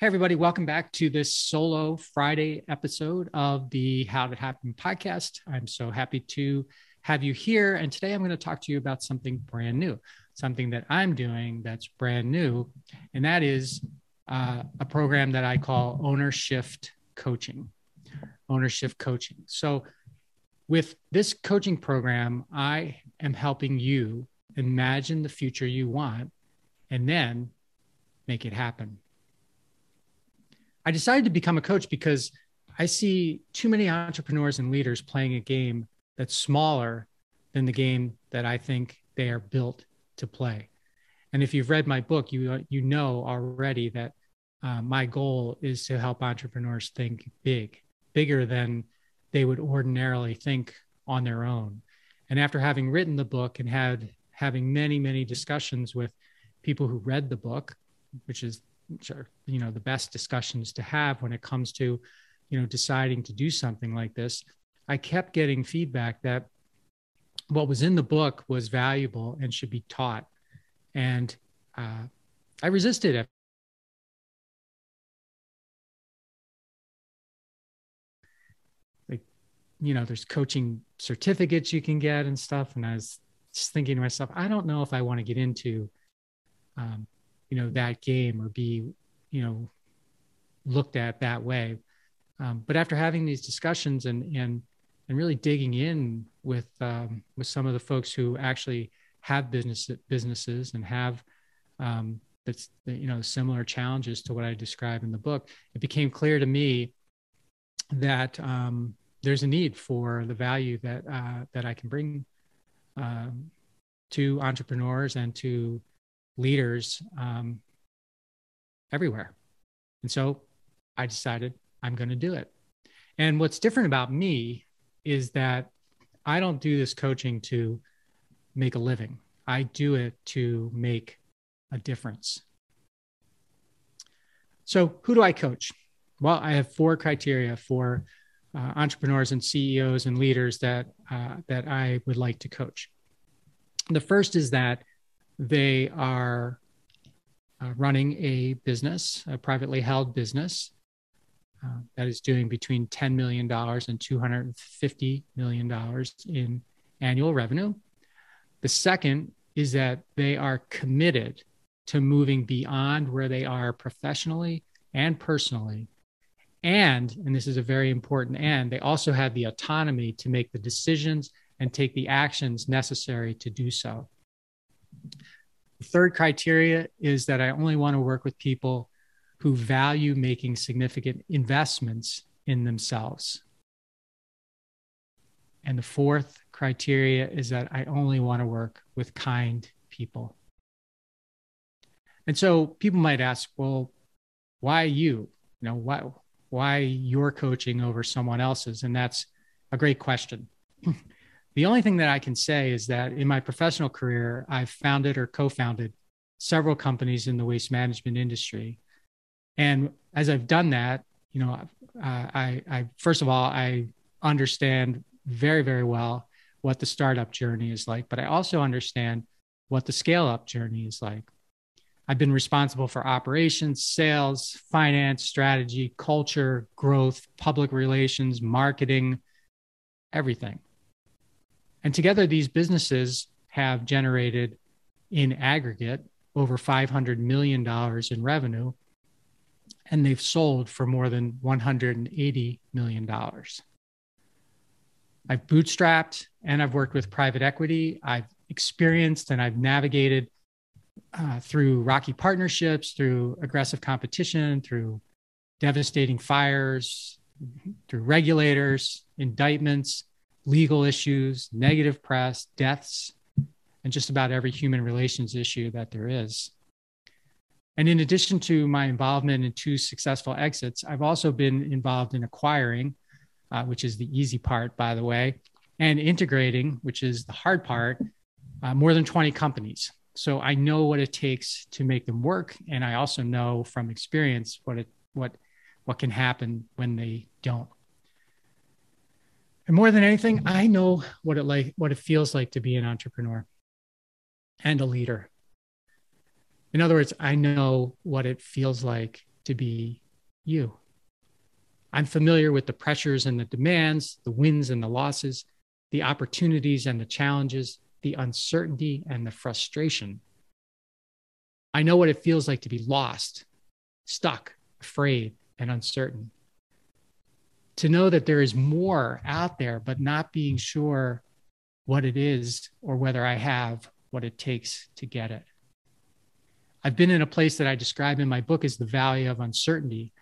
Hey, everybody, welcome back to this solo Friday episode of the How'd It Happen podcast. I'm so happy to have you here. And today I'm going to talk to you about something brand new, something that I'm doing that's brand new. And that is uh, a program that I call Ownership Coaching. Ownership Coaching. So, with this coaching program, I am helping you imagine the future you want and then make it happen. I decided to become a coach because I see too many entrepreneurs and leaders playing a game that's smaller than the game that I think they are built to play. And if you've read my book, you you know already that uh, my goal is to help entrepreneurs think big, bigger than they would ordinarily think on their own. And after having written the book and had having many many discussions with people who read the book, which is which are you know the best discussions to have when it comes to you know deciding to do something like this. I kept getting feedback that what was in the book was valuable and should be taught. And uh, i resisted it. Like you know there's coaching certificates you can get and stuff. And i was just thinking to myself i don't know if i want to get into um, you know that game or be you know looked at that way. Um, but after having these discussions and and and really digging in with um, with some of the folks who actually have business businesses and have um, that's you know similar challenges to what I describe in the book, it became clear to me that um, there's a need for the value that uh, that I can bring um, to entrepreneurs and to leaders um, everywhere. And so I decided I'm going to do it. And what's different about me is that I don't do this coaching to make a living, I do it to make a difference. So, who do I coach? Well, I have four criteria for uh, entrepreneurs and CEOs and leaders that uh, that I would like to coach. The first is that they are uh, running a business, a privately held business uh, that is doing between $10 million and $250 million in annual revenue. The second is that they are committed to moving beyond where they are professionally and personally. And, and this is a very important and, they also have the autonomy to make the decisions and take the actions necessary to do so. The third criteria is that I only want to work with people who value making significant investments in themselves. And the fourth criteria is that I only want to work with kind people. And so people might ask, well, why you? You know, why why your coaching over someone else's? And that's a great question. The only thing that I can say is that in my professional career, I've founded or co founded several companies in the waste management industry. And as I've done that, you know, uh, I, I, first of all, I understand very, very well what the startup journey is like, but I also understand what the scale up journey is like. I've been responsible for operations, sales, finance, strategy, culture, growth, public relations, marketing, everything. And together, these businesses have generated in aggregate over $500 million in revenue, and they've sold for more than $180 million. I've bootstrapped and I've worked with private equity. I've experienced and I've navigated uh, through rocky partnerships, through aggressive competition, through devastating fires, through regulators, indictments, legal issues, negative press, deaths, and just about every human relations issue that there is. And in addition to my involvement in two successful exits, I've also been involved in acquiring, uh, which is the easy part, by the way, and integrating, which is the hard part, uh, more than 20 companies. So I know what it takes to make them work, and I also know from experience what it what what can happen when they don't. And more than anything, I know what it like what it feels like to be an entrepreneur and a leader. In other words, I know what it feels like to be you. I'm familiar with the pressures and the demands, the wins and the losses, the opportunities and the challenges, the uncertainty and the frustration. I know what it feels like to be lost, stuck, afraid, and uncertain. To know that there is more out there, but not being sure what it is or whether I have what it takes to get it. I've been in a place that I describe in my book as the valley of uncertainty,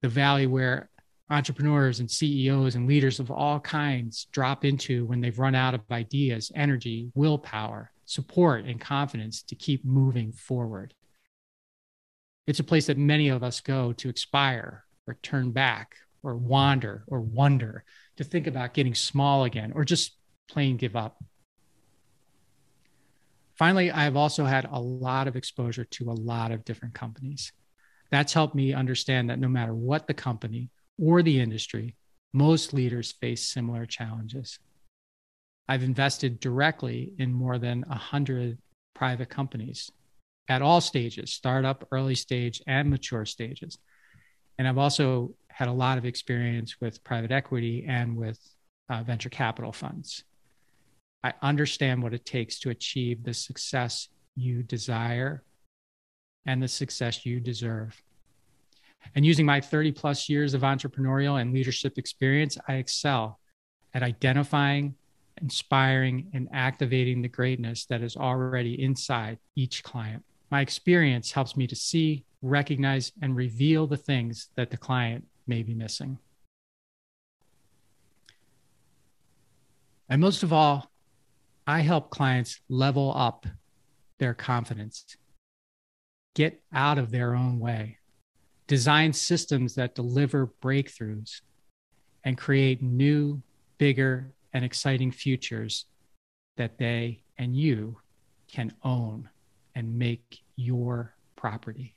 the valley where entrepreneurs and CEOs and leaders of all kinds drop into when they've run out of ideas, energy, willpower, support, and confidence to keep moving forward. It's a place that many of us go to expire or turn back or wander or wonder, to think about getting small again or just plain give up. Finally, I've also had a lot of exposure to a lot of different companies. That's helped me understand that no matter what the company or the industry, most leaders face similar challenges. I've invested directly in more than 100 private companies at all stages startup, early stage, and mature stages. And I've also had a lot of experience with private equity and with uh, venture capital funds. I understand what it takes to achieve the success you desire and the success you deserve. And using my 30 plus years of entrepreneurial and leadership experience, I excel at identifying, inspiring, and activating the greatness that is already inside each client. My experience helps me to see, recognize, and reveal the things that the client may be missing. And most of all, I help clients level up their confidence, get out of their own way, design systems that deliver breakthroughs, and create new, bigger, and exciting futures that they and you can own and make your property.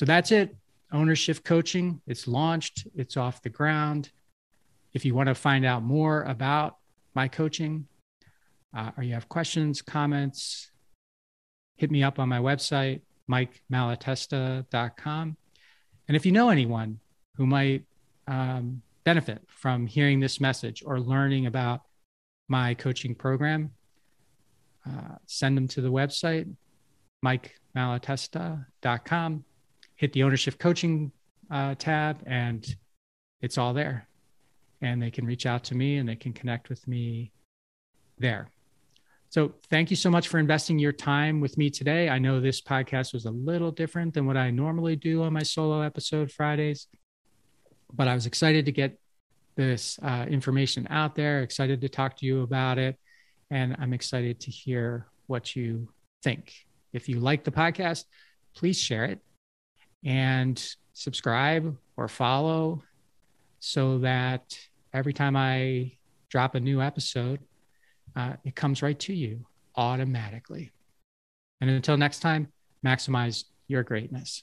So that's it. Ownership coaching. It's launched, it's off the ground. If you want to find out more about my coaching, uh, or you have questions, comments, hit me up on my website, mikemalatesta.com. And if you know anyone who might um, benefit from hearing this message or learning about my coaching program, uh, send them to the website, mikemalatesta.com. Hit the ownership coaching uh, tab, and it's all there and they can reach out to me and they can connect with me there. So, thank you so much for investing your time with me today. I know this podcast was a little different than what I normally do on my solo episode Fridays, but I was excited to get this uh, information out there, excited to talk to you about it, and I'm excited to hear what you think. If you like the podcast, please share it and subscribe or follow so that every time I drop a new episode, uh, it comes right to you automatically. And until next time, maximize your greatness.